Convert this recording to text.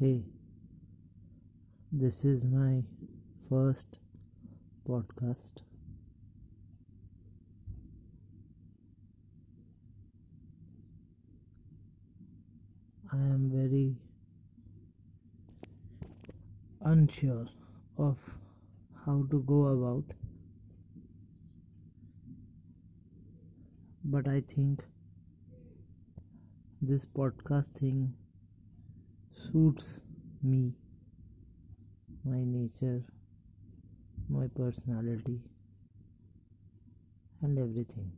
Hey, this is my first podcast. I am very unsure of how to go about, but I think this podcast thing suits me, my nature, my personality, and everything.